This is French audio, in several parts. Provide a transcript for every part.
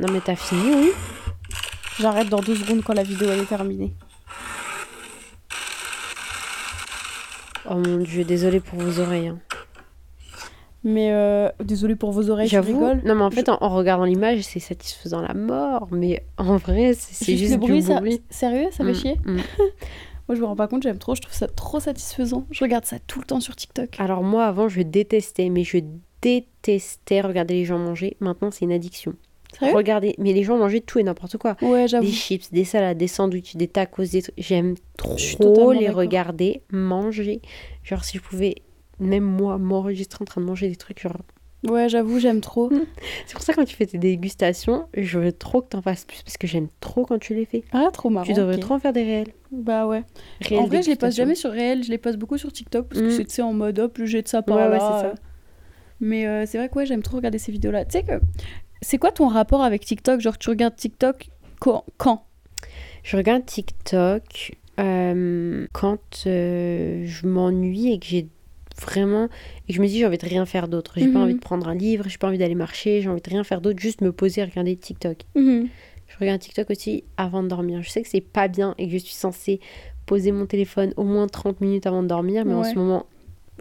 Non, mais t'as fini, oui J'arrête dans deux secondes quand la vidéo elle est terminée. Oh mon dieu, désolé pour vos oreilles. hein. Mais euh, désolé pour vos oreilles, je J'avoue. rigole. Non, mais en fait, en, en regardant l'image, c'est satisfaisant la mort. Mais en vrai, c'est Juste le bruit, du ça... bruit. Sérieux, ça fait Mm, chier? mm. Moi, je me rends pas compte, j'aime trop, je trouve ça trop satisfaisant. Je regarde ça tout le temps sur TikTok. Alors, moi, avant, je détestais, mais je détestais regarder les gens manger. Maintenant, c'est une addiction. Sérieux Regardez, mais les gens mangeaient tout et n'importe quoi. Ouais, j'avoue. Des chips, des salades, des sandwichs, des tacos, des trucs. J'aime trop les regarder manger. Genre, si je pouvais, même moi, m'enregistrer en train de manger des trucs, genre. Ouais, j'avoue, j'aime trop. C'est pour ça, quand tu fais tes dégustations, je veux trop que t'en fasses plus parce que j'aime trop quand tu les fais. Ah, trop marrant. tu devrais trop en faire des réels. Bah ouais. En vrai, je les poste dégustations. jamais sur réel, je les poste beaucoup sur TikTok parce que Mm. c'est en mode hop, le jet de ça par Ouais, ouais, là. c'est ça. Mais euh, c'est vrai que ouais, j'aime trop regarder ces vidéos-là. Tu sais que. C'est quoi ton rapport avec TikTok? Genre, tu regardes TikTok quand, quand? Je regarde TikTok euh, quand euh, je m'ennuie et que j'ai vraiment. et que je me dis, j'ai envie de rien faire d'autre. J'ai Mhm. pas envie de prendre un livre, j'ai pas envie d'aller marcher, j'ai envie de rien faire d'autre, juste me poser et regarder TikTok. Mhm. Je regarde TikTok aussi avant de dormir. Je sais que c'est pas bien et que je suis censée poser mon téléphone au moins 30 minutes avant de dormir, mais en ce moment,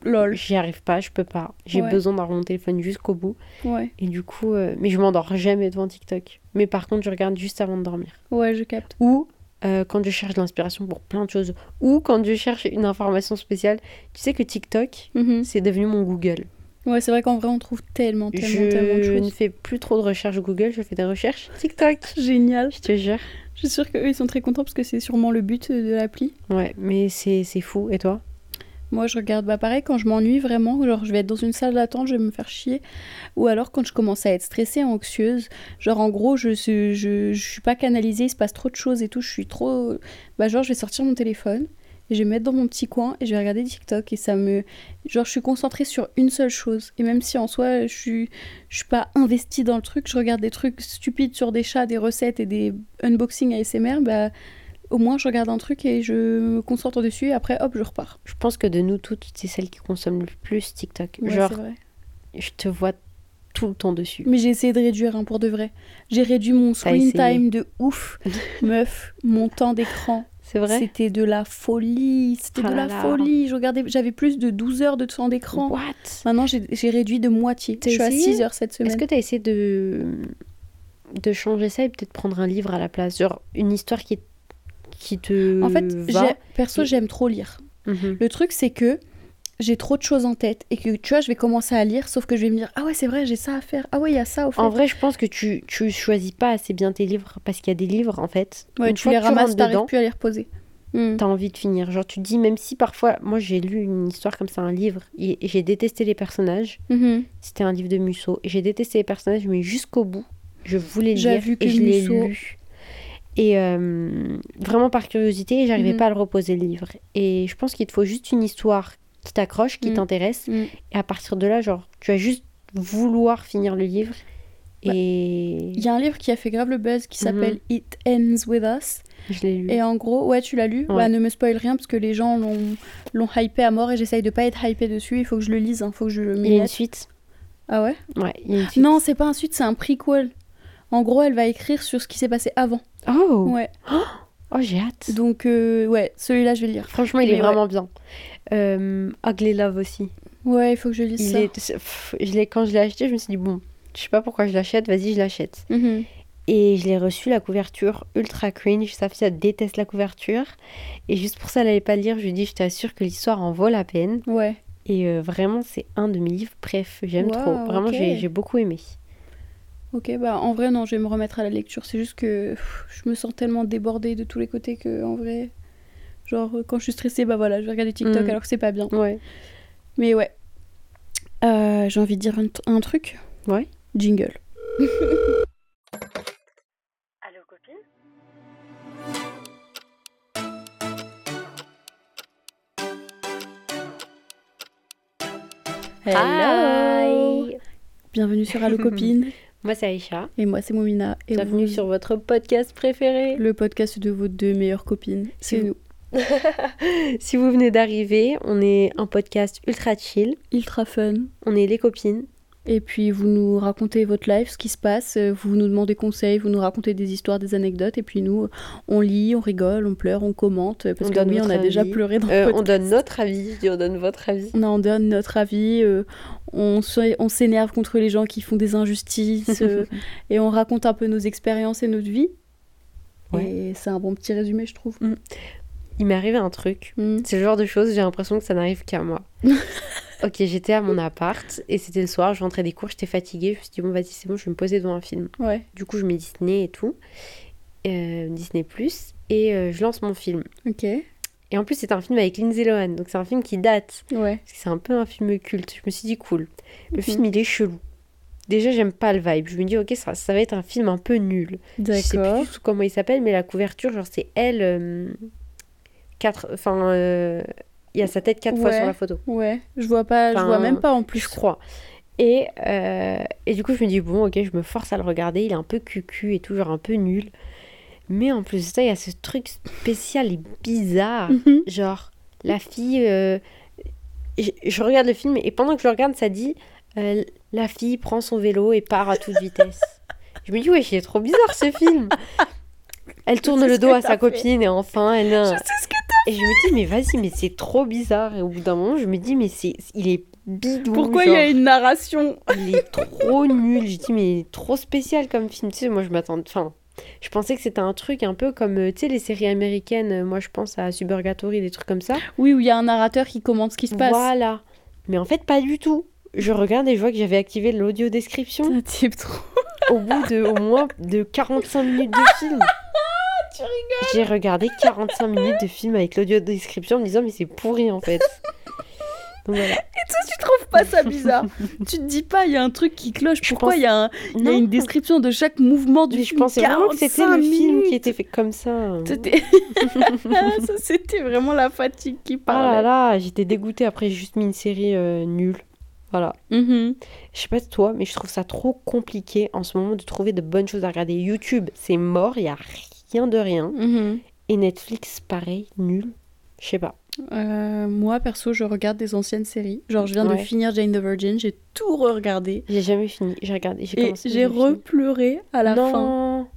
Lol. j'y arrive pas, je peux pas. J'ai Ouais. besoin d'avoir mon téléphone jusqu'au bout. Ouais. Et du coup, euh, mais je m'endors jamais devant TikTok. Mais par contre, je regarde juste avant de dormir. Ouais, je capte. Ou euh, quand je cherche de l'inspiration pour plein de choses. Ou quand je cherche une information spéciale. Tu sais que TikTok, Mhm. c'est devenu mon Google. Ouais, c'est vrai qu'en vrai, on trouve tellement, tellement, je tellement de ne choses. fais plus trop de recherches Google, je fais des recherches TikTok. Génial. Je te jure. Je suis sûre qu'eux, ils sont très contents parce que c'est sûrement le but de l'appli. Ouais, mais c'est c'est fou. Et toi? Moi, je regarde, bah pareil, quand je m'ennuie vraiment, genre je vais être dans une salle d'attente, je vais me faire chier. Ou alors quand je commence à être stressée, anxieuse, genre en gros, je je, je suis pas canalisée, il se passe trop de choses et tout, je suis trop... Bah genre, je vais sortir mon téléphone, et je vais me mettre dans mon petit coin et je vais regarder TikTok et ça me... Genre, je suis concentrée sur une seule chose. Et même si en soi, je suis, je suis pas investie dans le truc, je regarde des trucs stupides sur des chats, des recettes et des unboxings ASMR, bah au moins je regarde un truc et je me concentre dessus et après, hop, je repars. Je pense que de nous toutes, c'est celle qui consomme le plus TikTok. Ouais, Genre, vrai. je te vois tout le temps dessus. Mais j'ai essayé de réduire hein, pour de vrai. J'ai réduit mon screen time de ouf. Meuf, mon temps d'écran, C'est vrai c'était de la folie. C'était Oh de la là. folie. Je regardais, j'avais plus de 12 heures de temps d'écran. What? Maintenant, j'ai réduit de moitié. Je suis à essayé? 6 heures cette semaine. Est-ce que tu as essayé de, de changer ça et peut-être prendre un livre à la place? Genre une histoire qui, qui te En fait, va perso, et- j'aime trop lire. Mhm. Le truc, c'est que j'ai trop de choses en tête et que tu vois, je vais commencer à lire, sauf que je vais me dire Ah ouais, c'est vrai, j'ai ça à faire. Ah ouais, il y a ça au fait. En vrai, je pense que tu, tu choisis pas assez bien tes livres parce qu'il y a des livres, en fait, ouais, tu les ramasses, t'arrives plus à les reposer. Hmm. t'as envie de finir. Genre, tu te dis, même si parfois, moi j'ai lu une histoire comme ça, un livre, et j'ai détesté les personnages, Mhm. c'était un livre de Musso, j'ai détesté les personnages, mais jusqu'au bout, je voulais lire vu que et je l'ai lu. Et euh, vraiment par curiosité, j'arrivais Mhm. pas à le reposer le livre. Et je pense qu'il te faut juste une histoire qui t'accroche, qui Mhm. t'intéresse, Mm. et à partir de là, genre, tu vas juste vouloir finir le livre. Bah, Et Il y a un livre qui a fait grave le buzz qui Mhm. s'appelle It Ends With Us. je l'ai lu. Et en gros, ouais, tu l'as lu. Ouais. Bah, ne me spoil rien parce que les gens l'ont hypé à mort et j'essaye de pas être hypé dessus. Il faut que je le lise, il faut que je le Il y a une suite. Ah ouais? Ouais, il y a une suite. Non, c'est pas un suite, c'est un prequel. En gros, elle va écrire sur ce qui s'est passé avant. Oh, Ouais. oh j'ai hâte. Donc, euh, ouais, celui-là, je vais le lire. Franchement, il est ouais. vraiment bien. Euh, Ugly Love aussi. Ouais, il faut que je lise Il ça. est, pff, je l'ai, quand je l'ai acheté, je me suis dit, bon, je sais pas pourquoi je l'achète, vas-y, je l'achète. Mhm. Et je l'ai reçu, la couverture ultra cringe. Safia déteste la couverture. Et juste pour ça, elle n'allait pas le lire. Je lui ai dit, je t'assure que l'histoire en vaut la peine. Ouais. Et euh, vraiment, c'est un de mes livres préf. J'aime Wow, trop. Vraiment, ok. j'ai, j'ai beaucoup aimé. Ok, bah en vrai, non, je vais me remettre à la lecture. C'est juste que pff, je me sens tellement débordée de tous les côtés que, en vrai, genre, euh, quand je suis stressée, bah voilà, je vais regarder TikTok Mhm. alors que c'est pas bien. Ouais. Mais ouais. Euh, J'ai envie de dire un, un truc. Ouais. Jingle. Allô, copine? Hello Bienvenue sur Allo Copine. Moi, c'est Aïcha. Et moi, c'est Momina. Et Bienvenue vous- sur votre podcast préféré. le podcast de vos deux meilleures copines. C'est vous- nous. si vous venez d'arriver, on est un podcast ultra chill. Ultra fun. On est les copines. Et puis vous nous racontez votre life, ce qui se passe, euh, vous nous demandez conseils, vous nous racontez des histoires, des anecdotes, et puis nous, on lit, on rigole, on pleure, on commente, euh, parce On que oui, on a déjà pleuré dans Euh, le on donne notre avis, je dis on donne votre avis. Non, on donne notre avis, euh, on s'énerve contre les gens qui font des injustices, euh, et on raconte un peu nos expériences et notre vie. Ouais. Et c'est un bon petit résumé, je trouve. Il m'est arrivé un truc. Mm. C'est le genre de choses, j'ai l'impression que ça n'arrive qu'à moi. ok, j'étais à mon appart et c'était le soir, je rentrais des cours, j'étais fatiguée. Je me suis dit, bon, vas-y, c'est bon, je vais me poser devant un film. Ouais, Du coup, je mets Disney et tout, euh, Disney Plus, et euh, je lance mon film. ok. Et en plus, c'est un film avec Lindsay Lohan, donc c'est un film qui date. Ouais. Parce que c'est un peu un film culte. Je me suis dit, cool. Le Mhm. film, il est chelou. Déjà, j'aime pas le vibe. Je me dis, ok, ça, ça va être un film un peu nul. Je sais D'accord. plus du tout comment il s'appelle, mais la couverture, genre, c'est elle. euh, quatre. Enfin, euh, il y a sa tête quatre fois sur la photo, Ouais, je vois pas, je vois même pas en plus. je crois. Et, euh, et du coup, je me dis, bon, ok, je me force à le regarder. Il est un peu cucu et tout, genre un peu nul. Mais en plus de ça, il y a ce truc spécial et bizarre. Mhm. Genre, la fille. euh, je, je regarde le film et pendant que je le regarde, ça dit euh, La fille prend son vélo et part à toute vitesse. je me dis, ouais, c'est trop bizarre ce film. Elle tourne le dos à sa fait. copine et enfin elle. Je sais ce que Et je me dis, mais vas-y, mais c'est trop bizarre. Et au bout d'un moment, je me dis, mais c'est, il est bidou. Pourquoi il y a une narration il est trop nul. J'ai dit, mais il est trop spécial comme film. Tu sais, moi, je m'attends. Enfin, je pensais que c'était un truc un peu comme, euh, tu sais, les séries américaines. Euh, Moi, je pense à Suburgatory, des trucs comme ça. Oui, où il y a un narrateur qui commente ce qui se passe. Voilà. Mais en fait, pas du tout. Je regarde et je vois que j'avais activé l'audio description Un type trop. au bout de au moins de 45 minutes de film. Tu rigoles J'ai regardé 45 minutes de film avec l'audio description en me disant, mais c'est pourri en fait. Donc voilà. Toi, tu trouves pas ça bizarre? Tu te dis pas, il y a un truc qui cloche. Je Pourquoi pense- il y, a un- il y a Non. une description de chaque mouvement du Mais je film pensais vraiment que c'était le 45 film qui était fait comme ça. C'était ça, c'était vraiment la fatigue qui Ah là parlait. là, j'étais dégoûtée après, j'ai juste mis une série euh, nulle. Voilà. Mhm. Je sais pas de toi, mais je trouve ça trop compliqué en ce moment de trouver de bonnes choses à regarder. YouTube, c'est mort, il y a rien de rien. Mhm. Et Netflix, pareil, nul. Je sais pas. Euh, moi, perso, je regarde des anciennes séries. Genre, je viens de finir Jane the Virgin, j'ai tout re-regardé. J'ai jamais fini. J'ai regardé. J'ai Et j'ai repleuré à la non. fin.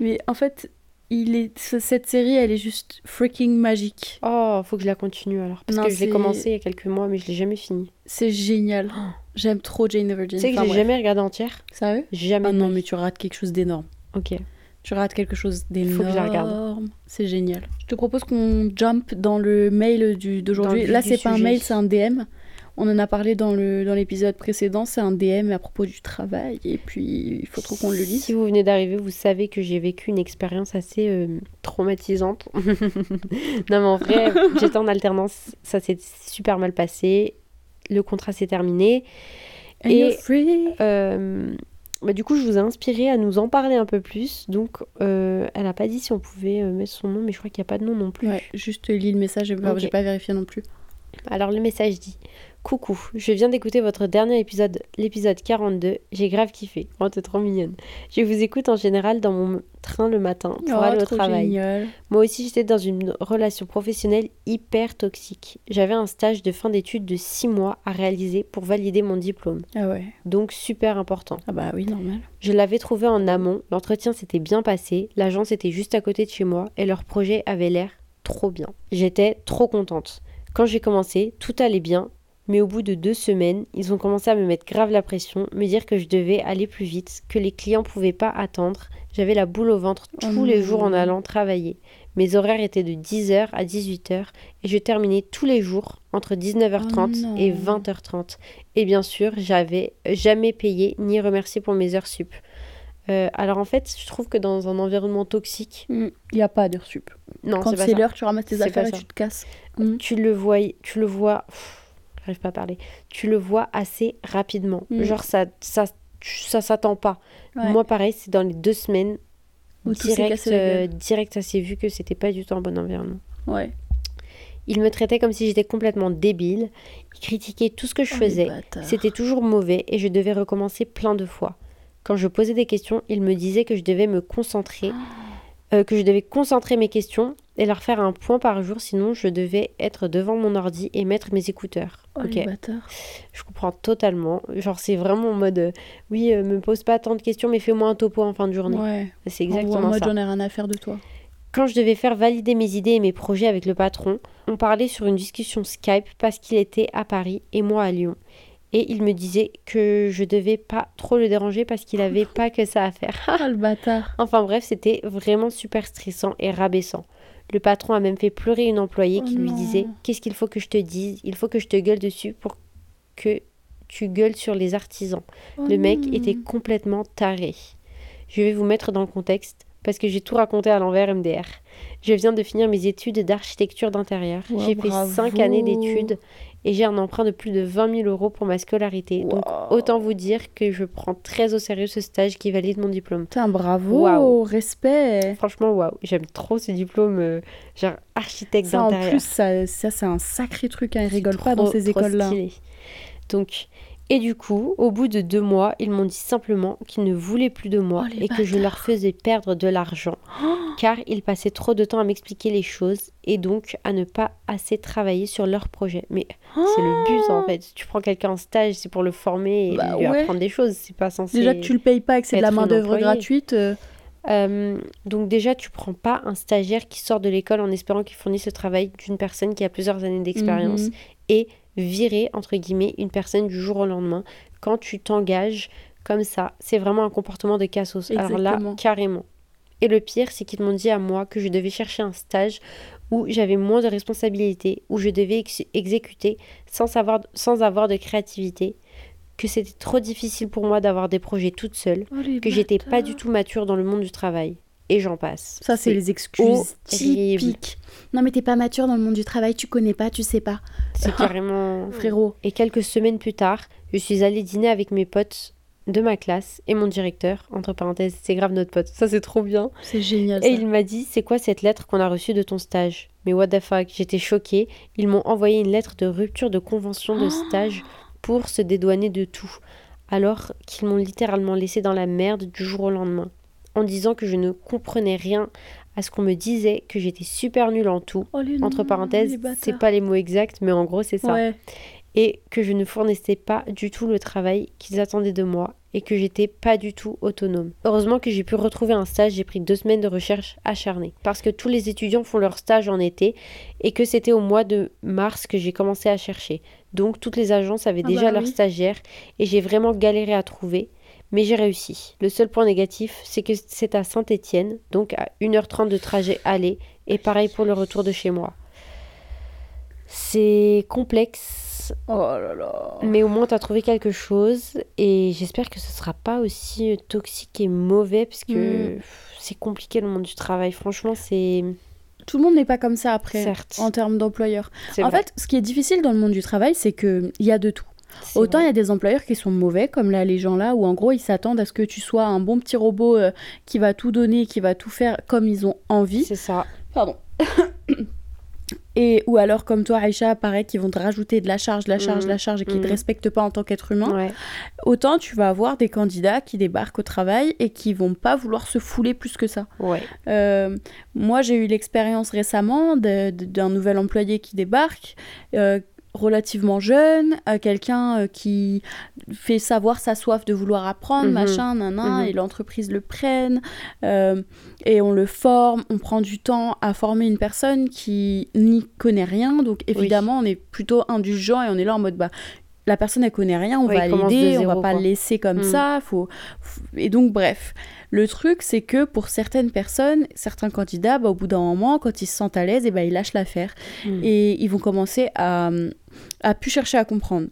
Mais en fait, il est... ce- cette série, elle est juste freaking magique. Oh, faut que je la continue alors. Parce Non, que je l'ai commencé il y a quelques mois, mais je l'ai jamais fini. C'est génial. J'aime trop Jane the Virgin. Tu sais que Enfin, bref. jamais regardé entière? Sérieux? Jamais. Ah non, ma mais tu rates quelque chose d'énorme. Ok. Tu rates quelque chose Faut d'énorme. que je la regarde. C'est génial. Je te propose qu'on jump dans le mail d'aujourd'hui. Là, c'est pas un mail, c'est un DM. On en a parlé dans le dans l'épisode précédent. C'est un DM à propos du travail. Et puis, il faut trop qu'on le lise. Si vous venez d'arriver, vous savez que j'ai vécu une expérience assez euh, traumatisante. non, mais en vrai, j'étais en alternance, ça s'est super mal passé. Le contrat s'est terminé. And Et-. Euh, bah, du coup, je vous ai inspiré à nous en parler un peu plus. Donc, euh, elle a pas dit si on pouvait euh, mettre son nom, mais je crois qu'il n'y a pas de nom non plus. Ouais, juste lis le message. J'ai pas- Ok. j'ai pas vérifié non plus. Alors le message dit Coucou, je viens d'écouter votre dernier épisode, l'épisode 42. J'ai grave kiffé. Oh, t'es trop mignonne. Je vous écoute en général dans mon train le matin pour Oh, aller au travail. génial. Moi aussi, j'étais dans une relation professionnelle hyper toxique. J'avais un stage de fin d'études de 6 mois à réaliser pour valider mon diplôme. Ah ouais. Donc super important. Ah bah oui, normal. Je l'avais trouvé en amont, l'entretien s'était bien passé, l'agence était juste à côté de chez moi et leur projet avait l'air trop bien. J'étais trop contente. Quand j'ai commencé, tout allait bien, mais au bout de deux semaines, ils ont commencé à me mettre grave la pression, me dire que je devais aller plus vite, que les clients pouvaient pas attendre. J'avais la boule au ventre Oh tous les jours en allant travailler. Mes horaires étaient de 10h à 18h et je terminais tous les jours entre 19h30 Oh et 20h30. Et bien sûr, j'avais jamais payé ni remercié pour mes heures sup. Euh, alors en fait, je trouve que dans un environnement toxique, Il n'y a pas d'heure sup. non, Quand c'est l'heure, tu ramasses tes affaires et ça. tu te casses. Tu le vois, tu le vois, pff, j'arrive pas à parler. Tu le vois assez rapidement. Mm. Genre ça, ça, ça s'attend pas. Ouais. Moi, pareil, c'est dans les deux semaines. Où direct, euh, direct, ça s'est vu que c'était pas du tout un bon environnement. Ouais. Il me traitait comme si j'étais complètement débile. Il critiquait tout ce que je Oh, faisais. C'était toujours mauvais et je devais recommencer plein de fois. Quand je posais des questions, il me disait que je devais me concentrer, euh, que je devais concentrer mes questions et leur faire un point par jour, sinon je devais être devant mon ordi et mettre mes écouteurs. Oh, ok, je comprends totalement. Genre, c'est vraiment en mode, euh, oui, euh, me pose pas tant de questions, mais fais-moi un topo en fin de journée. Ouais. C'est En gros, en exactement mode, ça. j'en ai rien à faire de toi. Quand je devais faire valider mes idées et mes projets avec le patron, on parlait sur une discussion Skype parce qu'il était à Paris et moi à Lyon. Et il me disait que je devais pas trop le déranger parce qu'il avait pas que ça à faire. Ah, le bâtard. enfin bref, c'était vraiment super stressant et rabaissant. Le patron a même fait pleurer une employée Oh qui lui non. disait Qu'est-ce qu'il faut que je te dise? Il faut que je te gueule dessus pour que tu gueules sur les artisans. Oh Le mec non. était complètement taré. Je vais vous mettre dans le contexte parce que j'ai tout raconté à l'envers MDR. Je viens de finir mes études d'architecture d'intérieur. Wow, j'ai fait bravo. 5 années d'études et j'ai un emprunt de plus de 20 000 euros pour ma scolarité. Donc Wow. autant vous dire que je prends très au sérieux ce stage qui valide mon diplôme. Putain, bravo, Waouh. respect. Franchement, waouh, j'aime trop ce diplôme, euh, genre architecte Ça, en d'intérieur. plus, ça, ça c'est un sacré truc. Hein. Ils rigolent pas dans ces écoles-là. stylé. Donc, et du coup, au bout de deux mois, ils m'ont dit simplement qu'ils ne voulaient plus de moi Oh, et que je leur faisais perdre de l'argent, car ils passaient trop de temps à m'expliquer les choses et donc à ne pas assez travailler sur leur projet. Mais c'est le but en fait. Tu prends quelqu'un en stage, c'est pour le former et Bah lui ouais. apprendre des choses. C'est pas censé. Déjà que tu le payes pas et que c'est de la main-d'œuvre employé. gratuite. euh, Euh, donc déjà, tu prends pas un stagiaire qui sort de l'école en espérant qu'il fournisse le travail d'une personne qui a plusieurs années d'expérience mhm. et virer, entre guillemets, une personne du jour au lendemain. Quand tu t'engages comme ça, c'est vraiment un comportement de cassos. Alors là, Exactement. carrément. Et le pire, c'est qu'ils m'ont dit à moi que je devais chercher un stage où j'avais moins de responsabilités, où je devais ex- exécuter sans, savoir, sans avoir de créativité, que c'était trop difficile pour moi d'avoir des projets toute seule, Oh, que j'étais pas du tout mature dans le monde du travail. Et j'en passe. Ça, c'est les excuses horrible. typiques. Non, mais t'es pas mature dans le monde du travail, tu connais pas, tu sais pas. C'est carrément... Frérot. Et quelques semaines plus tard, je suis allée dîner avec mes potes de ma classe et mon directeur. Entre parenthèses, c'est grave notre pote. Ça, c'est trop bien. C'est génial. Et il m'a dit C'est quoi cette lettre qu'on a reçue de ton stage? Mais what the fuck J'étais choquée. Ils m'ont envoyé une lettre de rupture de convention de stage pour se dédouaner de tout. Alors qu'ils m'ont littéralement laissé dans la merde du jour au lendemain. En disant que je ne comprenais rien à ce qu'on me disait, que j'étais super nulle en tout. Oh, Entre parenthèses, c'est pas les mots exacts, mais en gros, c'est ça Ouais. et que je ne fournissais pas du tout le travail qu'ils attendaient de moi et que j'étais pas du tout autonome. Heureusement que j'ai pu retrouver un stage, j'ai pris deux semaines de recherche acharnée parce que tous les étudiants font leur stage en été et que c'était au mois de mars que j'ai commencé à chercher. Donc toutes les agences avaient Ah déjà bah leurs oui. stagiaires et j'ai vraiment galéré à trouver. Mais j'ai réussi. Le seul point négatif, c'est que c'est à Saint-Étienne, donc à 1h30 de trajet aller, et pareil pour le retour de chez moi. C'est complexe, Oh là là. mais au moins, tu as trouvé quelque chose et j'espère que ce sera pas aussi euh, toxique et mauvais parce que Mm. c'est compliqué le monde du travail. Franchement, c'est. Tout le monde n'est pas comme ça après, Certes. en termes d'employeurs. c'est En vrai. fait, ce qui est difficile dans le monde du travail, c'est qu'il y a de tout. Autant il y a des employeurs qui sont mauvais, comme là les gens là, où en gros ils s'attendent à ce que tu sois un bon petit robot euh, qui va tout donner, qui va tout faire comme ils ont envie. C'est ça. Pardon. Et ou alors comme toi Aïcha, pareil, qui vont te rajouter de la charge, de la charge, de la charge et qui te Mhm. respectent pas en tant qu'être humain. Ouais. Autant tu vas avoir des candidats qui débarquent au travail et qui vont pas vouloir se fouler plus que ça. Ouais. Euh, moi, j'ai eu l'expérience récemment d'un nouvel employé qui débarque, euh, relativement jeune, euh, quelqu'un euh, qui fait savoir sa soif de vouloir apprendre, Mhm. machin, nanan, Mhm. et l'entreprise le prenne, euh, et on le forme, on prend du temps à former une personne qui n'y connaît rien, donc évidemment, on est plutôt indulgent et on est là en mode, bah, la personne elle connaît rien, on va l'aider, on va pas le laisser comme Mm. ça, faut... et donc bref. Le truc c'est que pour certaines personnes, certains candidats, bah, au bout d'un moment, quand ils se sentent à l'aise, et ben ils lâchent l'affaire Mm. et ils vont commencer à à plus chercher à comprendre.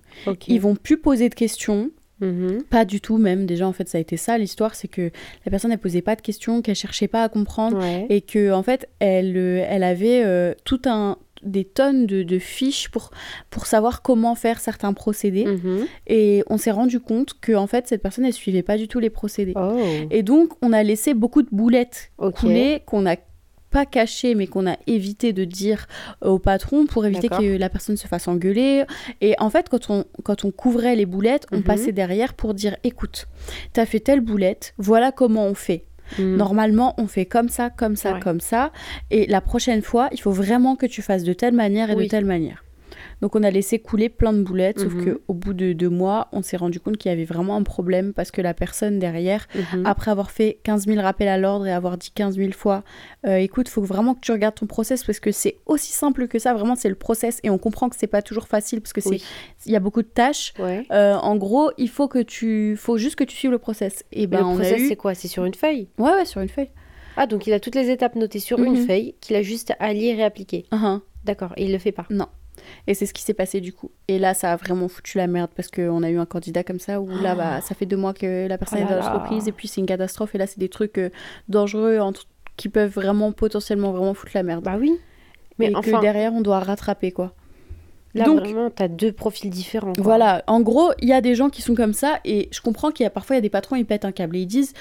Ils vont plus poser de questions, Mhm. pas du tout même. Déjà en fait ça a été ça l'histoire, c'est que la personne elle posait pas de questions, qu'elle cherchait pas à comprendre Ouais. et que en fait elle euh, elle avait euh, tout un des tonnes de, de fiches pour, pour savoir comment faire certains procédés. Mhm. Et on s'est rendu compte que en fait cette personne elle suivait pas du tout les procédés. Oh. Et donc on a laissé beaucoup de boulettes couler qu'on n'a pas cachées mais qu'on a évité de dire au patron pour éviter que la personne se fasse engueuler. Et en fait quand on, quand on couvrait les boulettes, on Mhm. passait derrière pour dire écoute, t'as fait telle boulette, voilà comment on fait. Mm. Normalement, on fait comme ça, comme ça, Ouais. comme ça. Et la prochaine fois, il faut vraiment que tu fasses de telle manière et Oui. de telle manière. Donc on a laissé couler plein de boulettes, sauf Mhm. que au bout de deux mois, on s'est rendu compte qu'il y avait vraiment un problème parce que la personne derrière, Mhm. après avoir fait 15 000 rappels à l'ordre et avoir dit 15 000 fois, euh, écoute, faut vraiment que tu regardes ton process parce que c'est aussi simple que ça, vraiment c'est le process et on comprend que c'est pas toujours facile parce que c'est Oui. il y a beaucoup de tâches. Ouais. Euh, en gros, il faut que tu, faut juste que tu suives le process. Et ben le process, eu, c'est quoi? C'est sur une feuille? Ouais ouais sur une feuille. Ah, donc il a toutes les étapes notées sur une Mhm. feuille qu'il a juste à lire et appliquer. Uhum. D'accord, et il le fait pas? Et c'est ce qui s'est passé du coup. Et là, ça a vraiment foutu la merde parce qu'on a eu un candidat comme ça où là, bah, ça fait deux mois que la personne Oh est dans l'entreprise et puis c'est une catastrophe. Et là, c'est des trucs euh, dangereux entre- qui peuvent vraiment potentiellement vraiment foutre la merde. Bah oui. Mais et enfin, que derrière, on doit rattraper quoi. là donc- vraiment, t'as deux profils différents. quoi. Voilà, en gros, il y a des gens qui sont comme ça et je comprends qu'il y a parfois il y a des patrons ils pètent un câble et ils disent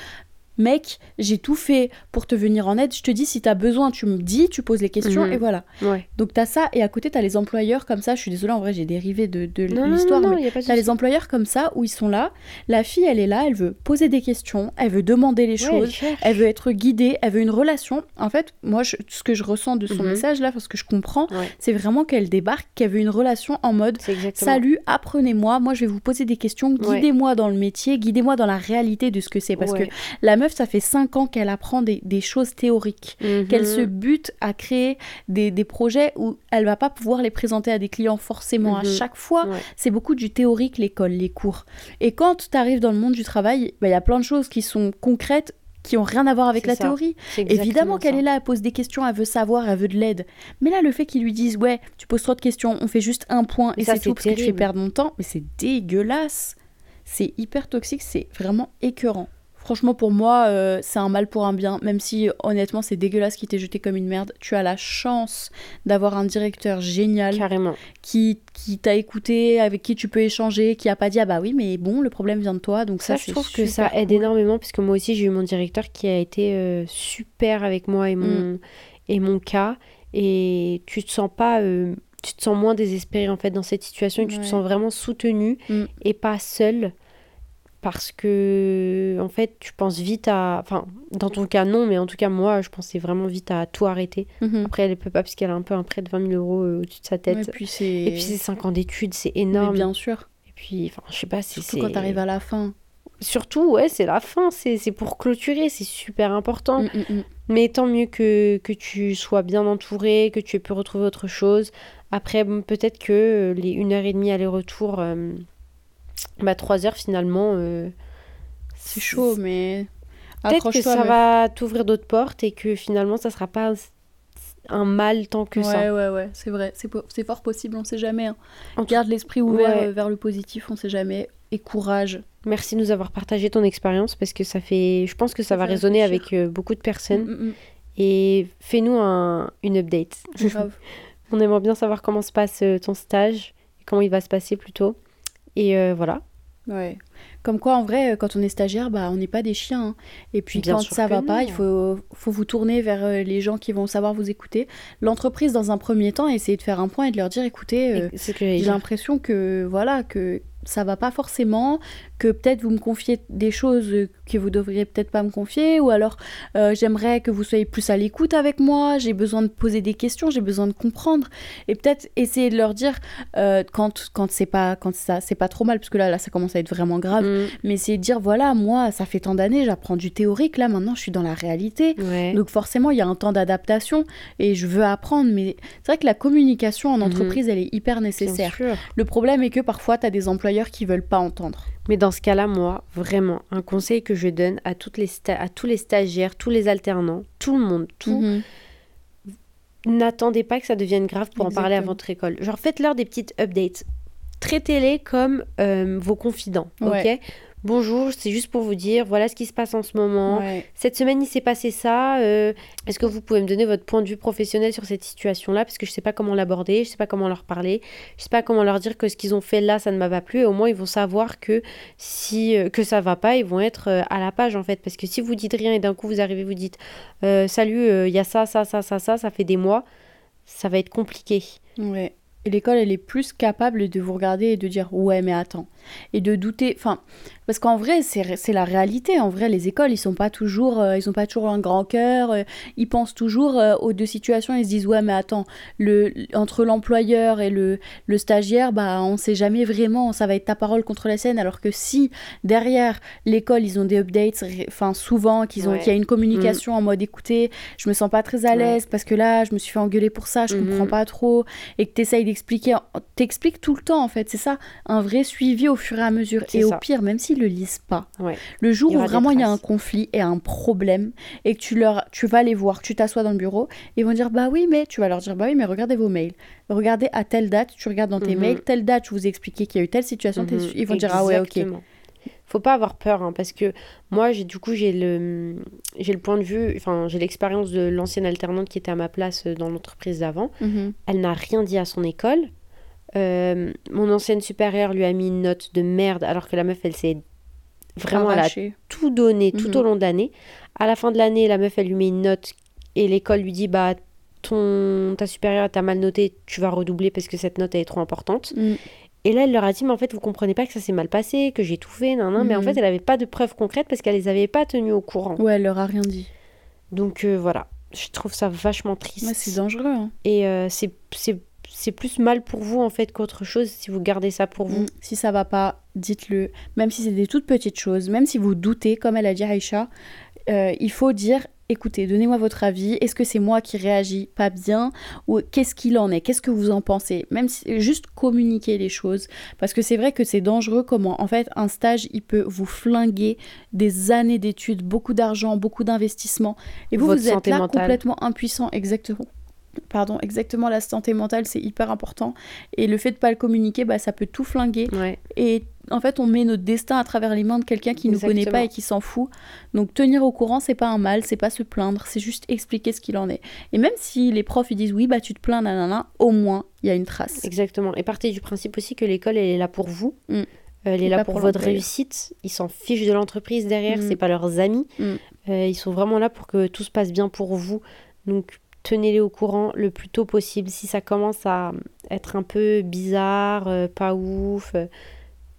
mec, j'ai tout fait pour te venir en aide, je te dis si t'as besoin, tu me dis, tu poses les questions Mhm. et voilà. Ouais. Donc t'as ça et à côté t'as les employeurs comme ça, je suis désolée en vrai, j'ai dérivé de, de Non, non, l'histoire non, non, mais y a pas de T'as souci. les employeurs comme ça où ils sont là, la fille elle est là, elle veut poser des questions, elle veut demander les Ouais, choses, elle veut être guidée, elle veut une relation. En fait, moi je- ce que je ressens de son Mhm. message là, parce que je comprends, Ouais. c'est vraiment qu'elle débarque, qu'elle veut une relation en mode. Salut, apprenez-moi, moi je vais vous poser des questions, guidez-moi dans le métier, guidez-moi dans la réalité de ce que c'est. Parce que la meuf, ça fait 5 ans qu'elle apprend des, des choses théoriques, Mhm. qu'elle se bute à créer des, des projets où elle va pas pouvoir les présenter à des clients forcément à Mhm. chaque fois. Ouais. C'est beaucoup du théorique, l'école, les cours. Et quand tu arrives dans le monde du travail, bah, il y a plein de choses qui sont concrètes qui ont rien à voir avec la ça. théorie. Évidemment qu'elle est là, elle pose des questions, elle veut savoir, elle veut de l'aide. Mais là, le fait qu'ils lui disent, ouais, tu poses trop de questions, on fait juste un point et ça, c'est c'est tout parce que tu fais perdre mon temps, mais c'est dégueulasse. C'est hyper toxique, c'est vraiment écœurant. Franchement, pour moi, euh, c'est un mal pour un bien, même si honnêtement, c'est dégueulasse qu'il t'ait jeté comme une merde. Tu as la chance d'avoir un directeur génial Carrément. qui, qui t'a écouté, avec qui tu peux échanger, qui a pas dit, ah bah oui, mais bon, le problème vient de toi, donc Ça, ça, je trouve que ça aide cool. énormément puisque moi aussi j'ai eu mon directeur qui a été euh, super avec moi et mon, Mm. et mon cas et tu te sens pas euh, tu te sens moins désespéré en fait dans cette situation et tu te sens vraiment soutenu Mm. et pas seul parce que en fait tu penses vite à enfin dans ton cas non mais en tout cas moi je pensais vraiment vite à tout arrêter Mhm. après elle peut pas puisqu'elle a un peu un prêt de 20 000 euros euh, au-dessus de sa tête Ouais, puis c'est... et puis c'est 5 ans d'études c'est Mais énorme bien sûr. et puis enfin je sais pas c'est Surtout quand c'est- t'arrives à la fin. Surtout, ouais, c'est la fin, c'est c'est pour clôturer, c'est super important. Mm, mm, mm. Mais tant mieux que, que tu sois bien entouré, que tu aies pu retrouver autre chose. Après, bon, peut-être que euh, les 1h30 aller-retour, euh, bah 3 heures finalement, euh, C'est chaud, mais. Peut-être que ça va t'ouvrir d'autres portes et que finalement ça sera pas un mal tant que ouais, ça. ouais, ouais, c'est vrai. C'est po- fort possible, on sait jamais. hein. En tout- Garde l'esprit ouvert Ouais. euh, vers le positif, on sait jamais. Et courage. Merci de nous avoir partagé ton expérience parce que ça fait, je pense que ça, Ça va résonner avec euh, beaucoup de personnes. Mm, mm, Et fais-nous un, une update. mm. Grave. On aimerait bien savoir comment se passe ton stage, et comment il va se passer plutôt. Et euh, voilà. Ouais. Comme quoi, en vrai, euh, quand on est stagiaire, bah, on n'est pas des chiens. hein. Et puis, Bien quand sûr ça que va pas, non. il faut, faut vous tourner vers euh, les gens qui vont savoir vous écouter. L'entreprise, dans un premier temps, essayer de faire un point et de leur dire écoutez, euh, Et c'est ce que j'allais j'ai dire. l'impression que voilà que ça va pas forcément que peut-être vous me confiez des choses euh, que vous devriez peut-être pas me confier ou alors euh, j'aimerais que vous soyez plus à l'écoute avec moi j'ai besoin de poser des questions j'ai besoin de comprendre et peut-être essayer de leur dire euh, quand quand c'est pas quand ça c'est pas trop mal parce que là là ça commence à être vraiment grave Mm. mais de dire voilà moi ça fait tant d'années j'apprends du théorique là maintenant je suis dans la réalité Ouais. donc forcément, il y a un temps d'adaptation et je veux apprendre. Mais c'est vrai que la communication en Mhm. entreprise, elle est hyper nécessaire. Le problème est que parfois, tu as des employeurs qui veulent pas entendre. Mais dans ce cas-là, moi, vraiment, un conseil que je donne à, toutes les à tous les stagiaires, tous les alternants, tout le monde, tout, Mhm. n'attendez pas que ça devienne grave pour en parler à votre école. Genre, faites-leur des petites updates. Traitez-les comme euh, vos confidents, Ouais. ok Bonjour, c'est juste pour vous dire, voilà ce qui se passe en ce moment. Ouais. Cette semaine, il s'est passé ça. euh, Est-ce que vous pouvez me donner votre point de vue professionnel sur cette situation-là? Parce que je sais pas comment l'aborder, je sais pas comment leur parler, je sais pas comment leur dire que ce qu'ils ont fait là, ça ne m'a pas plu. Et au moins, ils vont savoir que si euh, que ça va pas, ils vont être à la page en fait. Parce que si vous dites rien et d'un coup vous arrivez, vous dites euh, salut, il y a ça, ça, ça, ça, ça, ça fait des mois, ça va être compliqué. Ouais. Et l'école, elle est plus capable de vous regarder et de dire ouais, mais attends. Et de douter. Enfin, parce qu'en vrai, c'est la réalité. En vrai, les écoles, ils sont pas toujours, euh, ils ont pas toujours un grand cœur. euh, ils pensent toujours euh, aux deux situations. Ils se disent ouais, mais attends, le, entre l'employeur et le, le stagiaire, bah, on sait jamais vraiment. Ça va être ta parole contre la sienne. Alors que si derrière l'école, ils ont des updates, enfin souvent, qu'ils ont, Ouais. qu'il y a une communication en mode écoutez, je me sens pas très à Ouais. l'aise parce que là, je me suis fait engueuler pour ça, je Mhm. comprends pas trop, et que tu essayes d'expliquer, t'expliques tout le temps en fait, c'est ça, un vrai suivi au fur et à mesure. Et au pire, même s'ils le lisent pas, Ouais. le jour où vraiment il y a un conflit et un problème, et que tu, leur, tu vas les voir, tu t'assois dans le bureau, ils vont dire bah oui, mais tu vas leur dire bah oui, mais regardez vos mails. Regardez à telle date, tu regardes dans tes Mhm. mails, telle date, je vous ai expliqué qu'il y a eu telle situation, Mhm, ils vont dire ah ouais, ok. Faut pas avoir peur, hein, parce que moi, j'ai du coup, j'ai le, j'ai le point de vue, enfin, j'ai l'expérience de l'ancienne alternante qui était à ma place euh, dans l'entreprise d'avant. Mhm. Elle n'a rien dit à son école. Euh, mon ancienne supérieure lui a mis une note de merde, alors que la meuf, elle s'est vraiment, elle a tout donné tout Mhm. au long de l'année. À la fin de l'année, la meuf, elle lui met une note et l'école lui dit, bah, ton, ta supérieure t'a mal noté, tu vas redoubler parce que cette note, elle est trop importante. Mm. Et là, elle leur a dit, mais en fait, vous comprenez pas que ça s'est mal passé, que j'ai tout fait, nan, nan. mais en Mhm. fait, elle avait pas de preuves concrètes parce qu'elle les avait pas tenues au courant. Ouais, elle leur a rien dit. Donc euh, voilà, je trouve ça vachement triste. Ouais, c'est dangereux. hein. et euh, c'est c'est- plus mal pour vous, en fait, qu'autre chose si vous gardez ça pour vous. Mm. Si ça va pas, dites-le. Même si c'est des toutes petites choses, même si vous doutez, comme elle a dit Aïcha, euh, il faut dire écoutez, donnez-moi votre avis. Est-ce que c'est moi qui réagis pas bien ou qu'est-ce qu'il en est? Qu'est-ce que vous en pensez? Même si, juste communiquer les choses, parce que c'est vrai que c'est dangereux. Comment en fait un stage, il peut vous flinguer des années d'études, beaucoup d'argent, beaucoup d'investissement, et vous Votre vous êtes là mentale. complètement impuissant, exactement. Pardon, exactement, la santé mentale, c'est hyper important. Et le fait de pas le communiquer, bah, ça peut tout flinguer. Ouais. Et en fait, on met notre destin à travers les mains de quelqu'un qui ne nous connaît pas et qui s'en fout. Donc tenir au courant, c'est pas un mal, c'est pas se plaindre, c'est juste expliquer ce qu'il en est. Et même si les profs ils disent oui, bah tu te plains, nanana, au moins il y a une trace. Exactement. Et partez du principe aussi que l'école, elle est là pour vous. Mm. Euh, elle est là pour, pour votre réussite. Ils s'en fichent de l'entreprise derrière. Mm. C'est pas leurs amis. Mm. Euh, ils sont vraiment là pour que tout se passe bien pour vous. Donc tenez-les au courant le plus tôt possible. Si ça commence à être un peu bizarre, euh, pas ouf, euh,